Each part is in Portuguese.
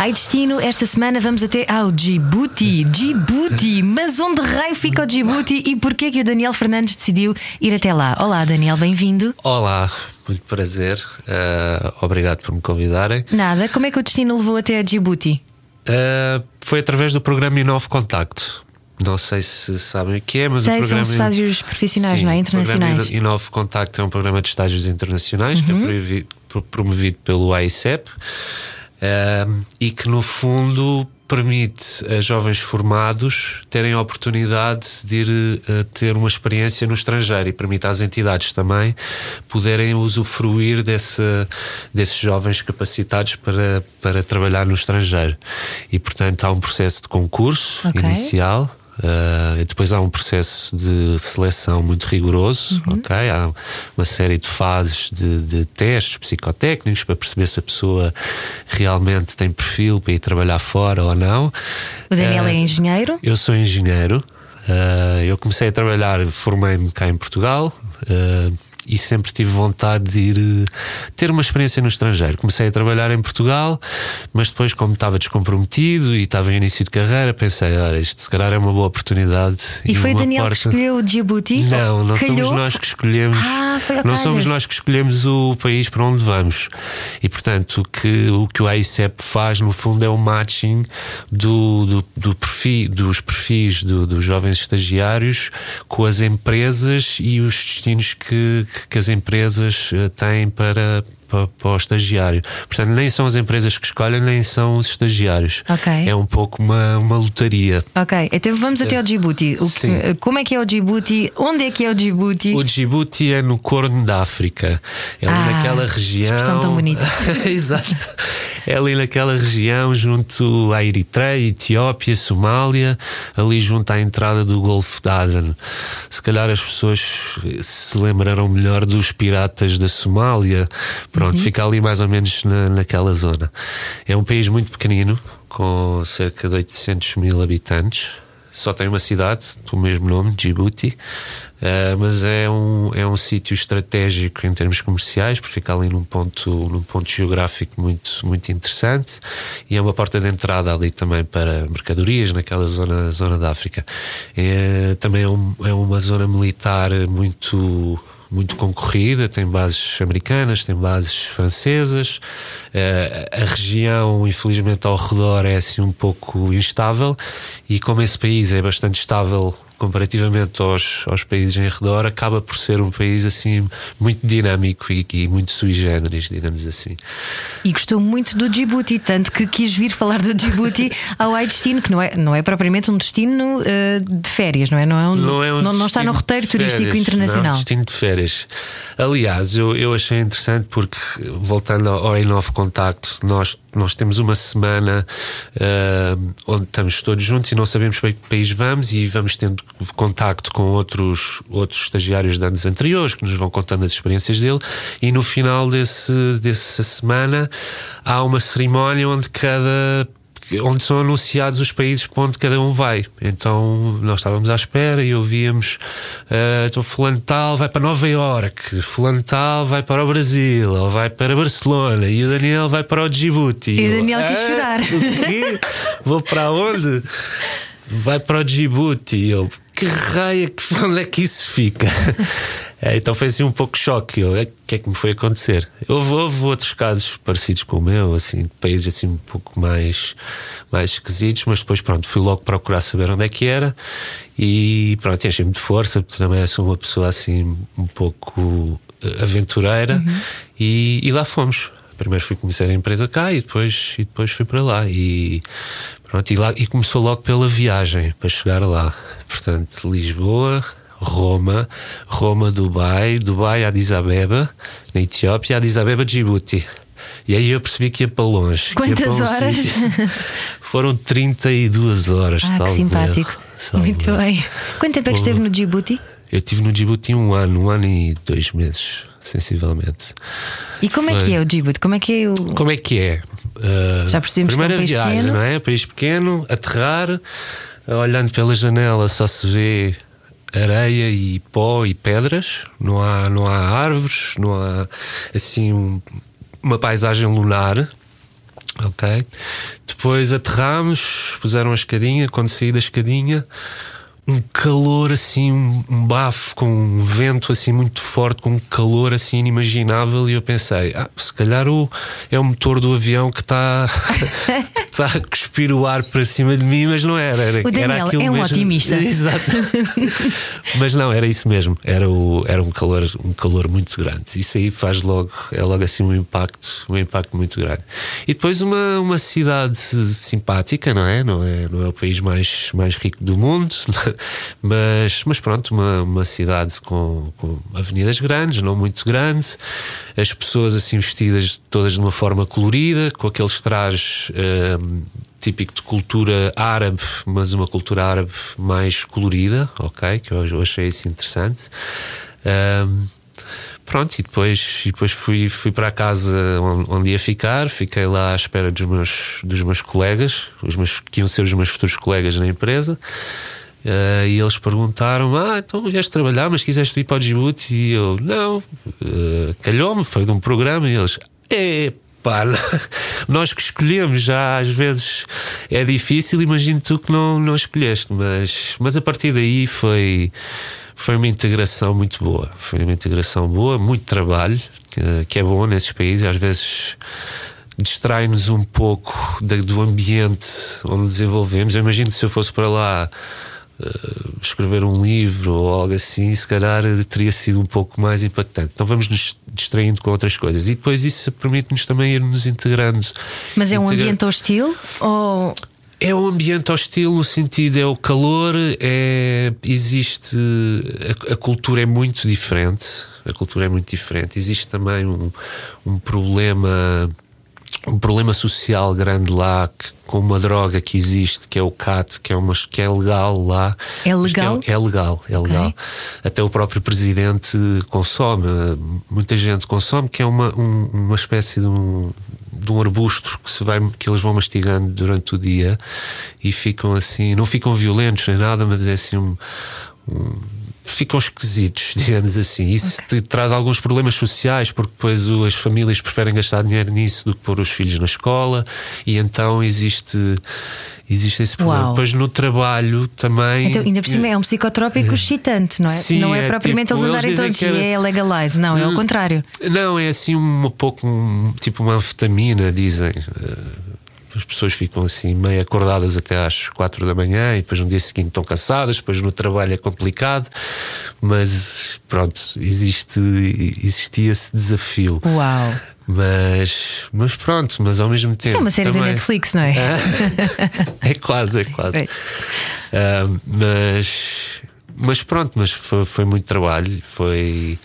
Ai destino, esta semana vamos até ao Djibouti. Djibouti, mas onde raio fica o Djibouti e porquê que o Daniel Fernandes decidiu ir até lá? Olá, Daniel, bem-vindo. Olá, muito prazer. Uh, obrigado por me convidarem. Nada, como é que o destino levou até a Djibouti? Uh, foi através do programa Inovo Contacto. Não sei se sabem o que é, mas sei, o programa. São estágios profissionais, Sim, não é? Internacionais. O Inovo Contacto é um programa de estágios internacionais uhum. que é uhum. promovido, promovido pelo AICEP uh, e que, no fundo, permite a jovens formados terem a oportunidade de ir uh, ter uma experiência no estrangeiro e permite às entidades também poderem usufruir desse, desses jovens capacitados para, para trabalhar no estrangeiro. E, portanto, há um processo de concurso okay. inicial Uh, depois há um processo de seleção muito rigoroso, uhum. ok? Há uma série de fases de, de, testes psicotécnicos para perceber se a pessoa realmente tem perfil para ir trabalhar fora ou não. O Daniel uh, é engenheiro? Eu sou engenheiro. Uh, eu comecei a trabalhar, formei-me cá em Portugal e sempre tive vontade de ir eh, ter uma experiência no estrangeiro. Comecei a trabalhar em Portugal, mas depois, como estava descomprometido e estava em início de carreira, pensei: olha, isto se calhar é uma boa oportunidade. E, e foi Daniel porta... que escolheu o Djibouti? Não, não Calhou? somos nós que escolhemos. Ah, não somos nós que escolhemos o país para onde vamos. E portanto, o que o, que o AICEP faz, no fundo, é o matching do, do, do perfil, dos perfis do, dos jovens estagiários com as empresas e os destinos que, que as empresas eh, têm para, para, para, o estagiário. Portanto, nem são as empresas que escolhem, nem são os estagiários. Okay. É um pouco uma, uma lotaria. Ok, então vamos até ao Djibouti. O que, como é que é o Djibouti? Onde é que é o Djibouti? O Djibouti é no Corno da África. É ali ah, naquela região. tão bonita. Exato. É ali naquela região, junto à Eritreia, Etiópia, Somália, ali junto à entrada do Golfo de Aden. Se calhar as pessoas se lembrarão melhor dos piratas da Somália. Pronto, uhum. fica ali mais ou menos na, naquela zona. É um país muito pequenino, com cerca de 800 mil habitantes. Só tem uma cidade com o mesmo nome, Djibouti, uh, mas é um, é um sítio estratégico em termos comerciais, porque fica ali num ponto, num ponto geográfico muito, muito interessante e é uma porta de entrada ali também para mercadorias naquela zona, zona da África. É, também é, um, é uma zona militar muito muito concorrida, tem bases americanas, tem bases francesas. Uh, a região, infelizmente, ao redor é assim um pouco instável, e como esse país é bastante estável comparativamente aos, aos países em redor, acaba por ser um país assim muito dinâmico e, e, muito sui generis, digamos assim. E gostou muito do Djibouti, tanto que quis vir falar do Djibouti ao ai destino, que não é, não é propriamente um destino uh, de férias, não é? Não, é um, não, é um não, não está no roteiro turístico internacional. Não, é destino de férias. Aliás, eu, eu achei interessante porque, voltando ao, ao novo contacto, nós nós temos uma semana uh, onde estamos todos juntos e não sabemos para que país vamos e vamos tendo contacto com outros, outros estagiários de anos anteriores que nos vão contando as experiências dele. E no final desse, dessa semana há uma cerimónia onde cada onde são anunciados os países para onde cada um vai. Então nós estávamos à espera e ouvíamos: uh, então, Fulano Tal vai para Nova York, Fulano Tal vai para o Brasil, ou vai para Barcelona, e o Daniel vai para o Djibouti. E o Daniel quis chorar. Vou para onde? Vai para o Djibouti. Eu, que raia, que onde é que isso fica? É, então foi assim um pouco choque. O que é que me foi acontecer? Houve, houve, outros casos parecidos com o meu, assim, de países assim um pouco mais, mais esquisitos, mas depois pronto, fui logo procurar saber onde é que era e pronto, enchi-me de força, porque também sou uma pessoa assim um pouco eh, aventureira uhum. e, e lá fomos primeiro fui conhecer a empresa cá e depois, e depois fui para lá. E, pronto, e, lá, e começou logo pela viagem para chegar lá. Portanto, Lisboa, Roma, Roma, Dubai, Dubai, Addis Abeba, na Etiópia, Addis Abeba, Djibouti. E aí eu percebi que ia para longe. Quantas para um horas? Foram 32 horas. Ah, que simpático. Muito bem. Quanto tempo é que esteve no Djibouti? Eu estive no Djibouti um ano, um ano e dois meses, sensivelmente. E como Foi... é que é o Djibouti? Como é que é o. Como é que é? Uh, Já percebemos Primeira que é um viagem, pequeno. não é? País pequeno, aterrar, olhando pela janela só se vê areia e pó e pedras, não há, não há árvores, não há assim um, uma paisagem lunar. Ok. Depois aterramos, puseram a escadinha. Quando saí da escadinha, um calor assim, um bafo com um vento assim muito forte, com um calor assim inimaginável. E eu pensei, ah, se calhar o, é o motor do avião que está está a cuspir o ar para cima de mim, mas não era. era o Daniel era aquilo é um mesmo. otimista. Exato. mas não, era isso mesmo. Era, o, era um, calor, um calor muito grande. Isso aí faz logo, é logo assim um impacto, um impacto muito grande. E depois uma, uma cidade simpática, não é? Não é, não é o país mais, mais rico do mundo, mas, mas pronto, uma, uma cidade com, com avenidas grandes, não muito grande, as pessoas assim vestidas todas de uma forma colorida, com aqueles trajes. Um, típico de cultura árabe, mas uma cultura árabe mais colorida, ok? Que eu achei isso interessante. Um, pronto, e depois, e depois fui, fui para a casa onde, ia ficar, fiquei lá à espera dos meus, dos meus colegas, os meus, que iam ser os meus futuros colegas na empresa. Uh, e eles perguntaram: Ah, então vieste trabalhar, mas quiseste ir para o Djibouti? E eu: Não, uh, calhou-me, foi de um programa. E eles: Epá, nós que escolhemos já às vezes é difícil, imagino tu que não, não escolheste, mas, mas a partir daí foi, foi uma integração muito boa. Foi uma integração boa, muito trabalho, que, que é bom nesses países, às vezes distrai-nos um pouco do ambiente onde desenvolvemos. Eu imagino que se eu fosse para lá uh, escrever um livro ou algo assim, se calhar teria sido um pouco mais impactante. Então vamos nos distraindo com outras coisas. E depois isso permite-nos também ir nos integrando. Mas é um ambiente hostil? Ou... É um ambiente hostil no sentido é o calor, é existe a, a, cultura é muito diferente, a cultura é muito diferente. Existe também um, um problema um problema social grande lá que, com uma droga que existe, que é o CAT, que é, uma, que é legal lá. É legal? É, é, legal, é legal. Okay. Até o próprio presidente consome, muita gente consome, que é uma, um, uma espécie de um, de um arbusto que, se vai, que eles vão mastigando durante o dia e ficam assim, não ficam violentos nem nada, mas é assim um, um ficam esquisitos, digamos assim. Isso okay. traz alguns problemas sociais, porque depois as famílias preferem gastar dinheiro nisso do que pôr os filhos na escola, e então existe. Existe esse problema. Uau. Depois no trabalho também. Então, ainda por cima é um psicotrópico excitante, não é? Sim, não é, é propriamente tipo, eles andarem todos era... é legalize, não, é o hum, contrário. Não, é assim um pouco um, tipo uma anfetamina, dizem. As pessoas ficam assim meio acordadas até às quatro da manhã e depois no dia seguinte estão cansadas, depois no trabalho é complicado, mas pronto, existe, existia esse desafio. Uau! Mas, mas pronto, mas ao mesmo tempo. Isso é uma série também... da Netflix, não é? é quase, é quase. Uh, mas, mas pronto, mas foi, foi muito trabalho. Foi,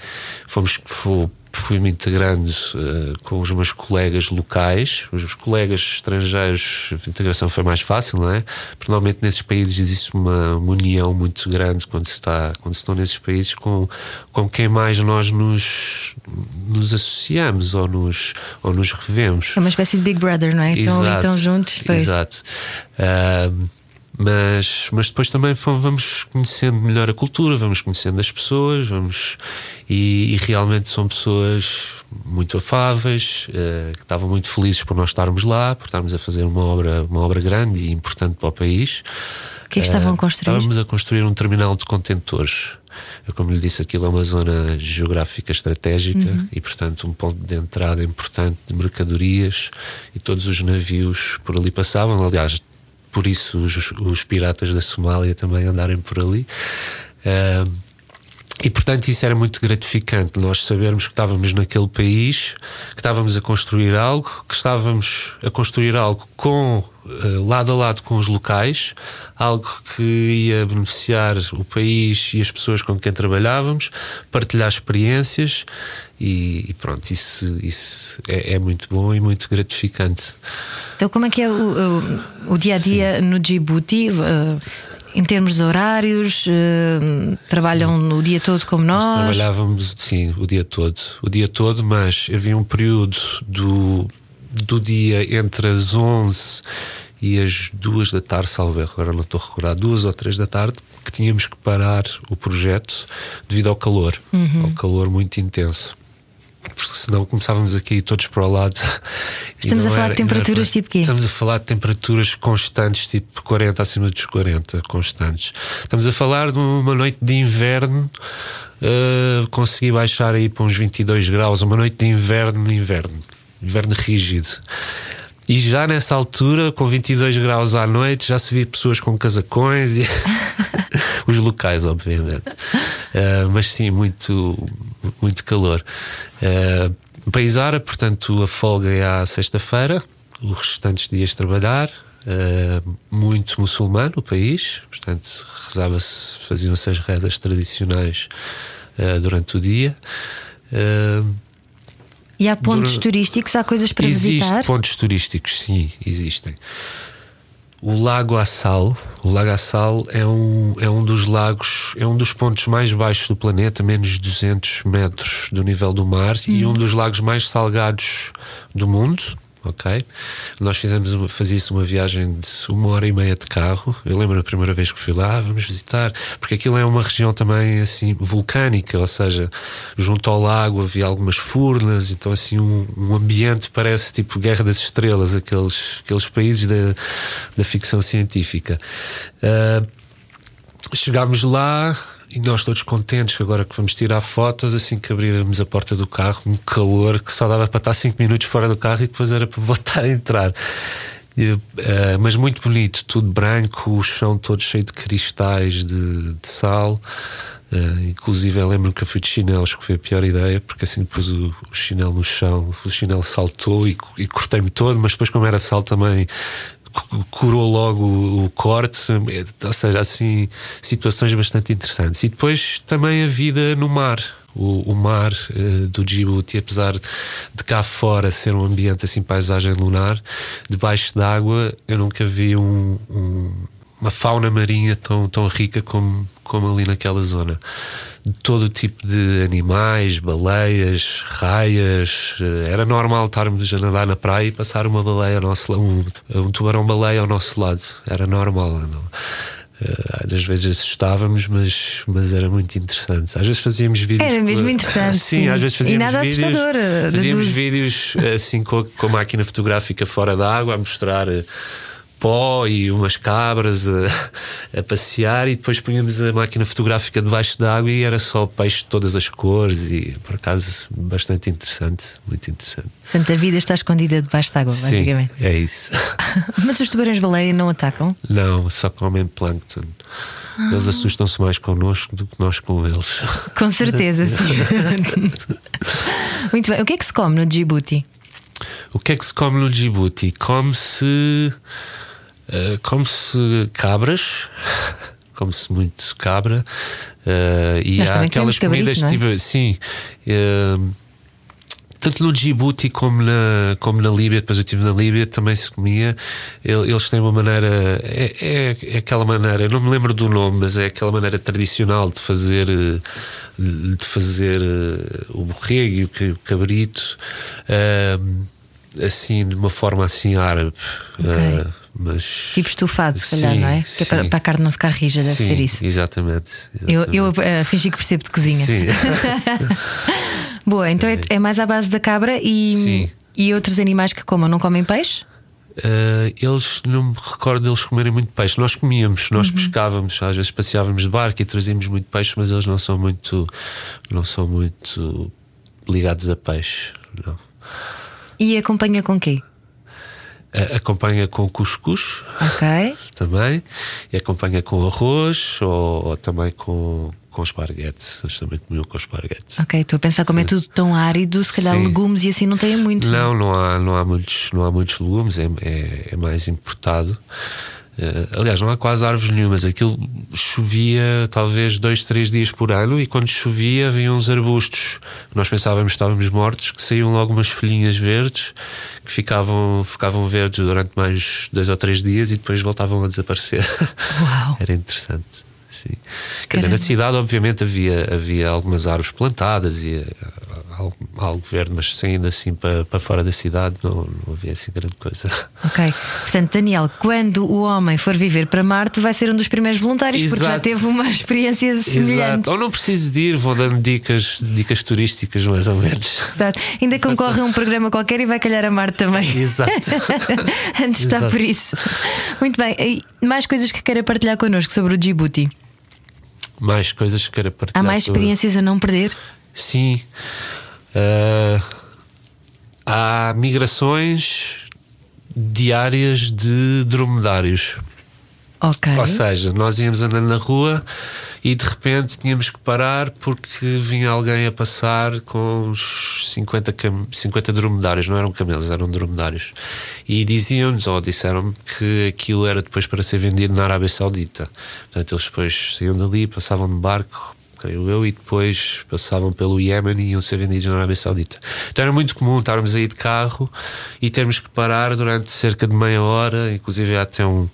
fomos, foi, fui-me integrando uh, com os meus colegas locais, os colegas estrangeiros, a integração foi mais fácil, não é? Porque normalmente nesses países existe uma, uma, união muito grande quando se está, quando se estão nesses países com, com quem mais nós nos, nos associamos ou nos, ou nos revemos. É uma espécie de Big Brother, não é? Estão ali, estão juntos. Pois. Exato. Uh, mas, mas depois também vamos conhecendo melhor a cultura, vamos conhecendo as pessoas, vamos e, e realmente são pessoas muito afáveis, uh, que estavam muito felizes por nós estarmos lá, por estarmos a fazer uma obra, uma obra grande e importante para o país. O que é que estavam a construir? Uh, estávamos a construir um terminal de contentores. Eu, como lhe disse, aquilo é uma zona geográfica estratégica uhum. e, portanto, um ponto de entrada importante de mercadorias e todos os navios por ali passavam. Aliás, por isso os, os piratas da Somália também andarem por ali. Uh, e portanto isso era muito gratificante, nós sabermos que estávamos naquele país, que estávamos a construir algo, que estávamos a construir algo com uh, lado a lado com os locais, algo que ia beneficiar o país e as pessoas com quem trabalhávamos, partilhar experiências e, e pronto, isso, isso é, é, muito bom e muito gratificante. Então, como é que é o, o, o dia a dia Sim. no Djibouti? Em termos de horários, uh, trabalham sim. o dia todo como nós? nós? Trabalhávamos, sim, o dia todo. O dia todo, mas havia um período do, do dia entre as 11 e as duas da tarde, salvo erro, agora não estou a recordar, duas ou três da tarde, que tínhamos que parar o projeto devido ao calor, uhum. ao calor muito intenso. Porque senão começávamos aqui todos para o lado. Estamos a falar era, de temperaturas tipo quê? Estamos a falar de temperaturas constantes, tipo 40 acima dos 40, constantes. Estamos a falar de uma noite de inverno. Uh, consegui baixar aí para uns 22 graus, uma noite de inverno, inverno, inverno rígido. E já nessa altura, com 22 graus à noite, já se via pessoas com casacões e os locais, obviamente. Uh, mas sim, muito, muito calor. Uh, Paisara, portanto, a folga é à sexta-feira, os restantes dias trabalhar. Uh, muito muçulmano o país, portanto, rezava-se, faziam-se as redas tradicionais uh, durante o dia. E há pontos turísticos, há coisas para Existe visitar? pontos turísticos, sim, existem. O Lago Assal, o Lago Assal é um, é um dos lagos, é um dos pontos mais baixos do planeta, menos de 200 metros do nível do mar, e hum. um dos lagos mais salgados do mundo ok? Nós fizemos uma, fazia-se uma viagem de uma hora e meia de carro. Eu lembro a primeira vez que fui lá, ah, vamos visitar, porque aquilo é uma região também assim vulcânica, ou seja, junto ao lago havia algumas furnas, então assim um, um ambiente parece tipo Guerra das Estrelas, aqueles, aqueles países da, da ficção científica. Uh, chegámos lá, e nós todos contentes que agora que vamos tirar fotos, assim que abríamos a porta do carro, um calor que só dava para estar 5 minutos fora do carro e depois era para voltar a entrar. Uh, mas muito bonito, tudo branco, o chão todo cheio de cristais de, de sal. Uh, inclusive, eu lembro que eu fui de chinelos, que foi a pior ideia, porque assim pus o, o chinelo no chão, o chinelo saltou e, e cortei-me todo, mas depois, como era sal, também curou logo o corte, ou seja, assim, situações bastante interessantes. E depois também a vida no mar. O, o mar uh, do Djibouti, apesar de cá fora ser um ambiente assim, paisagem lunar, debaixo d'água eu nunca vi um, um, uma fauna marinha tão, tão rica como, como ali naquela zona de todo tipo de animais, baleias, raias. Eh, era normal estarmos a nadar na praia e passar uma baleia ao nosso um, um tubarão-baleia ao nosso lado. Era normal. Não? Uh, às vezes assustávamos, mas, mas era muito interessante. Às vezes fazíamos vídeos. Era mesmo interessante. sim, sim, às vezes fazíamos e nada vídeos. Assustador, fazíamos vídeos assim com, com a máquina fotográfica fora da água a mostrar pó e umas cabras a, a, passear e depois punhamos a máquina fotográfica debaixo d'água e era só peixe de todas as cores e por acaso bastante interessante, muito interessante. Portanto, a vida está escondida debaixo d'água, basicamente. É isso. Mas os tubarões-baleia não atacam? Não, só comem plâncton. Eles assustam-se mais connosco do que nós com eles. Com certeza, sim. Muito bem. O que é que se come no Djibouti? O que é que se come no Djibouti? Come-se uh, come-se cabras, come-se muito cabra uh, e Nós há aquelas comidas é? tipo sim. Uh, tanto no Djibouti como na, como na Líbia, depois eu estive na Líbia, também se comia. Eles têm uma maneira, é, é, é, aquela maneira, eu não me lembro do nome, mas é aquela maneira tradicional de fazer, de fazer o borrego e o cabrito, assim, de uma forma assim árabe. Okay. Mas, tipo estufado, se calhar, não é? Que é para, para, a carne não ficar rija, deve sim, ser isso. Exatamente. exatamente. Eu, eu uh, fingi que percebo de cozinha. Sim. Boa, então é, é, mais à base da cabra e, sim. e outros animais que comam, não comem peixe? Uh, eles não me recordo deles comerem muito peixe. Nós comíamos, nós uhum. pescávamos, às vezes passeávamos de barco e trazíamos muito peixe, mas eles não são muito, não são muito ligados a peixe. Não. E acompanha com quê? Acompanha com cuscuz ok. também e acompanha com arroz ou, ou também com com esparguete. Eles também comiam com esparguete. Ok estou a pensar como é Sim. é tudo tão árido se calhar Sim. legumes e assim não tem muito não não há não há muitos não há muitos legumes é, é, é mais importado Uh, aliás, não há quase árvores nenhumas. Aquilo chovia talvez dois, três dias por ano e quando chovia havia uns arbustos. Nós pensávamos que estávamos mortos, que saíam logo umas folhinhas verdes que ficavam, ficavam verdes durante mais dois ou três dias e depois voltavam a desaparecer. Uau. Era interessante. Sim. Quer dizer, na cidade, obviamente, havia, havia algumas árvores plantadas e eh, algo, verde, mas saindo assim para, para fora da cidade não, não havia assim grande coisa. Ok. Portanto, Daniel, quando o homem for viver para Marte, vai ser um dos primeiros voluntários, Exato. porque já teve uma experiência semelhante. Exato. Ou não preciso de ir, vou dando dicas, dicas turísticas, mais ou menos. Exato. Ainda concorre a um programa qualquer e vai calhar a Marte também. Exato. Antes está por isso. Muito bem. E mais coisas que queira partilhar connosco sobre o Djibouti? Mais coisas que queira partilhar. Há mais sobre... experiências a não perder? Sim. Uh, há migrações diárias de dromedários. Ok. Ou seja, nós íamos andando na rua e de repente tínhamos que parar porque vinha alguém a passar com uns 50, 50 dromedários, não eram camelos, eram dromedários. E diziam-nos, ou disseram-me, que aquilo era depois para ser vendido na Arábia Saudita. Portanto, eles depois saíam dali, passavam de barco, creio eu, e depois passavam pelo Iémen e iam ser vendidos na Arábia Saudita. Então era muito comum estarmos aí de carro e termos que parar durante cerca de meia hora, inclusive até um,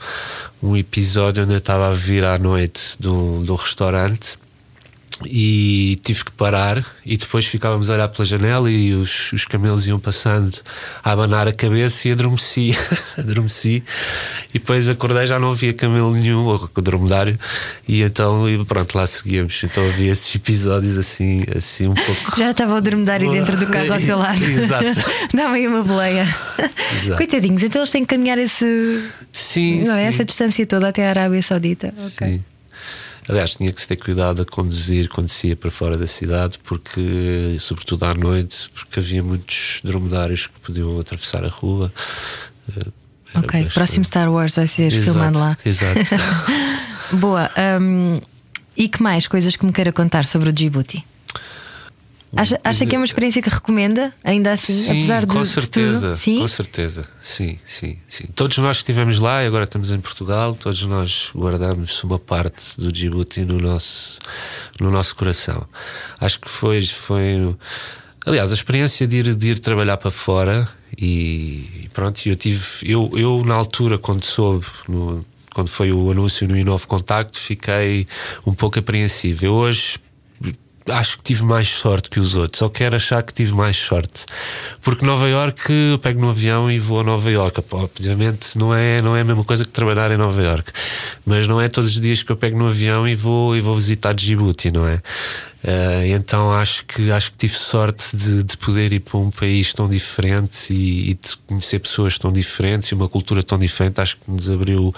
um episódio onde eu estava a vir à noite do, do restaurante e tive que parar e depois ficávamos a olhar pela janela e os, os camelos iam passando a abanar a cabeça e adormeci adormeci. E depois acordei já não havia camelo nenhum ou dromedário. E então e pronto lá seguíamos. Então havia esses episódios assim assim um pouco já estava o dromedário dentro do carro ao seu lado. Exato. Dá-me aí uma boleia. Exato. coitadinhos então eles têm que caminhar esse sim, não é? sim. essa distância toda até a Arábia Saudita. Sim Aliás, tinha que se ter cuidado a conduzir quando se ia para fora da cidade, porque, sobretudo à noite, porque havia muitos dromedários que podiam atravessar a rua. Eh, era ok, bastante... próximo Star Wars vai ser exato, filmado lá. Exato. Boa. Um, e que mais coisas que me queira contar sobre o Djibouti? Acha, acha que é uma experiência que recomenda, ainda assim, sim, apesar de. Com certeza, de sim? com certeza. Sim, sim, sim. Todos nós que estivemos lá e agora estamos em Portugal, todos nós guardamos uma parte do Djibouti no nosso, no nosso coração. Acho que foi. foi aliás, a experiência de ir, de ir trabalhar para fora e, pronto, eu tive. Eu, eu, na altura, quando soube. No, quando foi o anúncio no Inovo Contacto, fiquei um pouco apreensivo. Eu hoje acho que tive mais sorte que os outros, ou quero achar que tive mais sorte. Porque Nova York, eu pego no avião e vou a Nova York. Obviamente não é, não é a mesma coisa que trabalhar em Nova York, mas não é todos os dias que eu pego no avião e vou, e vou visitar Djibouti, não é? Uh, então acho que acho que tive sorte de, de poder ir para um país tão diferente e, e, de conhecer pessoas tão diferentes e uma cultura tão diferente. Acho que nos abriu,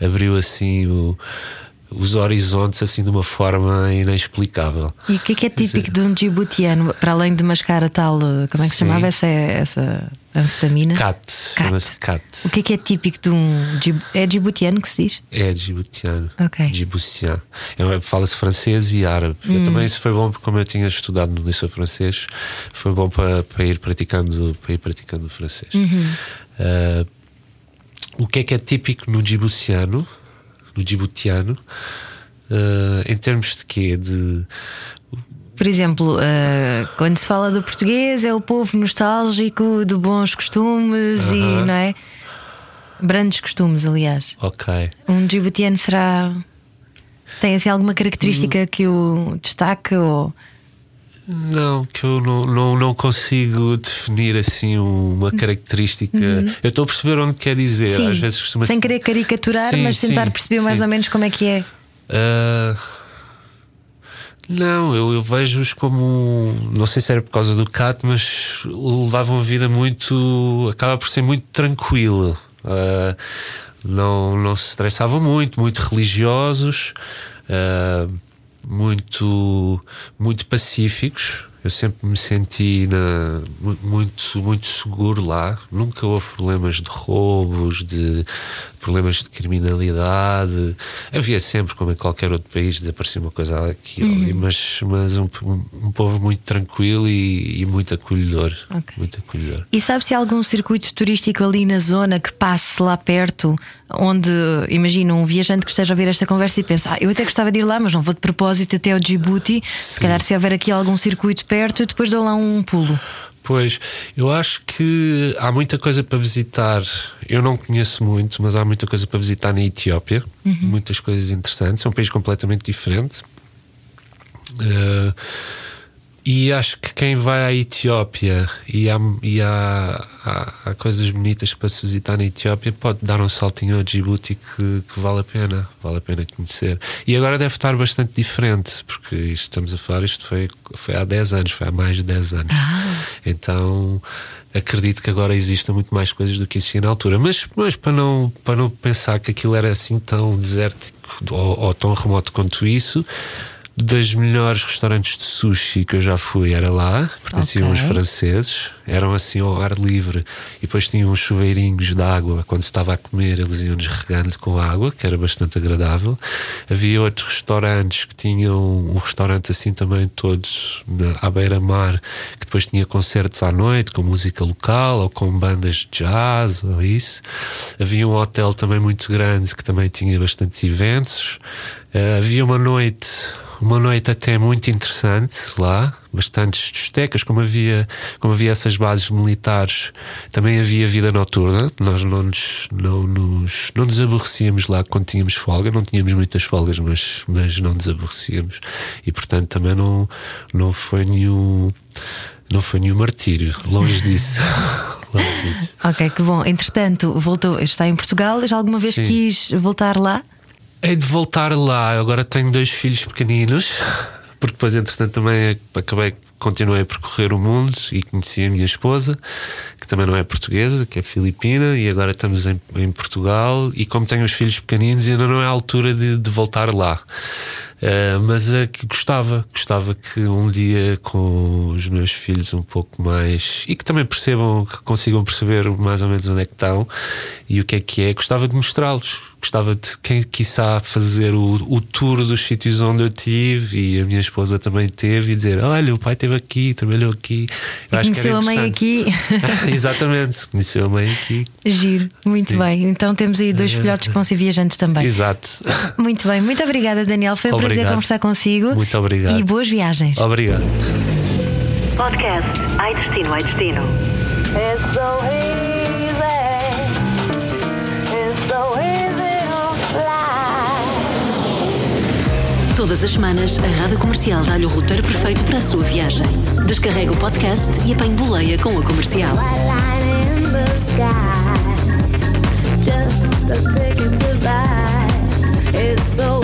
abriu assim o os horizontes assim de uma forma inexplicável. E o que é que é típico de um djiboutiano, para além de mascar a tal, como é que se chamava essa, essa anfetamina? Cat, chama-se cat. O que é que é típico de um. É djiboutiano que se diz? É djiboutiano. Ok. Djiboutiano. É, Fala-se francês e árabe. Hum. Eu também isso foi bom, porque como eu tinha estudado no liceu francês, foi bom para, para, ir, praticando, para ir praticando francês. Uhum. Uh, o que é que é típico no djiboutiano? No djiboutiano, uh, em termos de quê? De. Por exemplo, uh, quando se fala do português, é o povo nostálgico de bons costumes uh -huh. e, não é? Brandos costumes, aliás. Ok. Um djiboutiano será. Tem assim alguma característica hum. que o destaque ou. Não, que eu não, não, não consigo definir assim uma característica. Uhum. Eu estou a perceber onde quer dizer. Sim. Às vezes costuma Sem querer caricaturar, sim, mas tentar sim, perceber mais ou menos como é que é. Uh... Não, eu, eu vejo-os como. Não sei se era por causa do cat, mas levavam a vida muito. acaba por ser muito tranquila. Uh, não, não se estressavam muito, muito religiosos. Uh, muito, muito pacíficos. Eu sempre me senti na, muito, muito seguro lá. Nunca houve problemas de roubos, de problemas de criminalidade. Havia sempre, como em qualquer outro país, desaparecia uma coisa aqui uhum. mas, mas um, um, povo muito tranquilo e, e muito acolhedor. Okay. Muito acolhedor. E sabe se há algum circuito turístico ali na zona que passe lá perto, onde, imagina, um viajante que esteja a ver esta conversa e pensa, ah, eu até gostava de ir lá, mas não vou de propósito até ao Djibouti. Sim. Se calhar, se houver aqui algum circuito perto, depois dou lá um pulo. Pois, eu acho que há muita coisa para visitar. Eu não conheço muito, mas há muita coisa para visitar na Etiópia. Uhum. Muitas coisas interessantes. É um país completamente diferente. Uh, e acho que quem vai à Etiópia e, há, e há, há, há, coisas bonitas para se visitar na Etiópia pode dar um saltinho ao Djibouti que, que, vale a pena, vale a pena conhecer. E agora deve estar bastante diferente, porque estamos a falar, isto foi, foi há 10 anos, foi há mais de 10 anos. Ah. Então acredito que agora existam muito mais coisas do que existia na altura. Mas, mas para, não, para não pensar que aquilo era assim tão desértico ou, ou tão remoto quanto isso dos melhores restaurantes de sushi que eu já fui era lá, pertenciam okay. uns franceses, eram assim ao ar livre e depois tinham uns chuveirinhos de água. Quando se estava a comer, eles iam-nos regando com água, que era bastante agradável. Havia outros restaurantes que tinham um restaurante assim também, todos à beira-mar, que depois tinha concertos à noite com música local ou com bandas de jazz ou isso. Havia um hotel também muito grande que também tinha bastantes eventos. Uh, havia uma noite uma noite até muito interessante lá, bastantes discotecas, como havia, como havia essas bases militares, também havia vida noturna. Nós não nos, não nos, não nos aborrecíamos lá quando tínhamos folga, não tínhamos muitas folgas, mas, mas não nos aborrecíamos. E portanto também não, não foi nenhum. Não foi nenhum martírio, longe disso. longe disso. Ok, que bom. Entretanto, voltou, está em Portugal. Já alguma vez Sim. quis voltar lá? Hei de voltar lá. Agora tenho dois filhos pequeninos, porque depois, entretanto, também acabei, continuei a percorrer o mundo e conheci a minha esposa, que também não é portuguesa, que é filipina, e agora estamos em, em Portugal. E como tenho os filhos pequeninos, ainda não é a altura de, de voltar lá. Uh, mas uh, que gostava, gostava que um dia com os meus filhos um pouco mais e que também percebam, que consigam perceber mais ou menos onde é que estão e o que é que é, gostava de mostrá-los gostava de quem quiçá fazer o, o tour dos sítios onde eu tive e a minha esposa também teve e dizer: Olha, o pai esteve aqui, trabalhou aqui. Eu acho conheceu que a mãe aqui. Exatamente, conheceu a mãe aqui. Giro, muito Sim. bem. Então temos aí dois filhotes que vão ser viajantes também. Exato. Muito bem, muito obrigada, Daniel. Foi um obrigado. prazer conversar consigo. Muito obrigado. E boas viagens. Obrigado. Podcast Ai Destino, Ai Destino. It's Todas as semanas, a Rádio Comercial dá-lhe o roteiro perfeito para a sua viagem. Descarrega o podcast e apanhe boleia com a comercial. It's so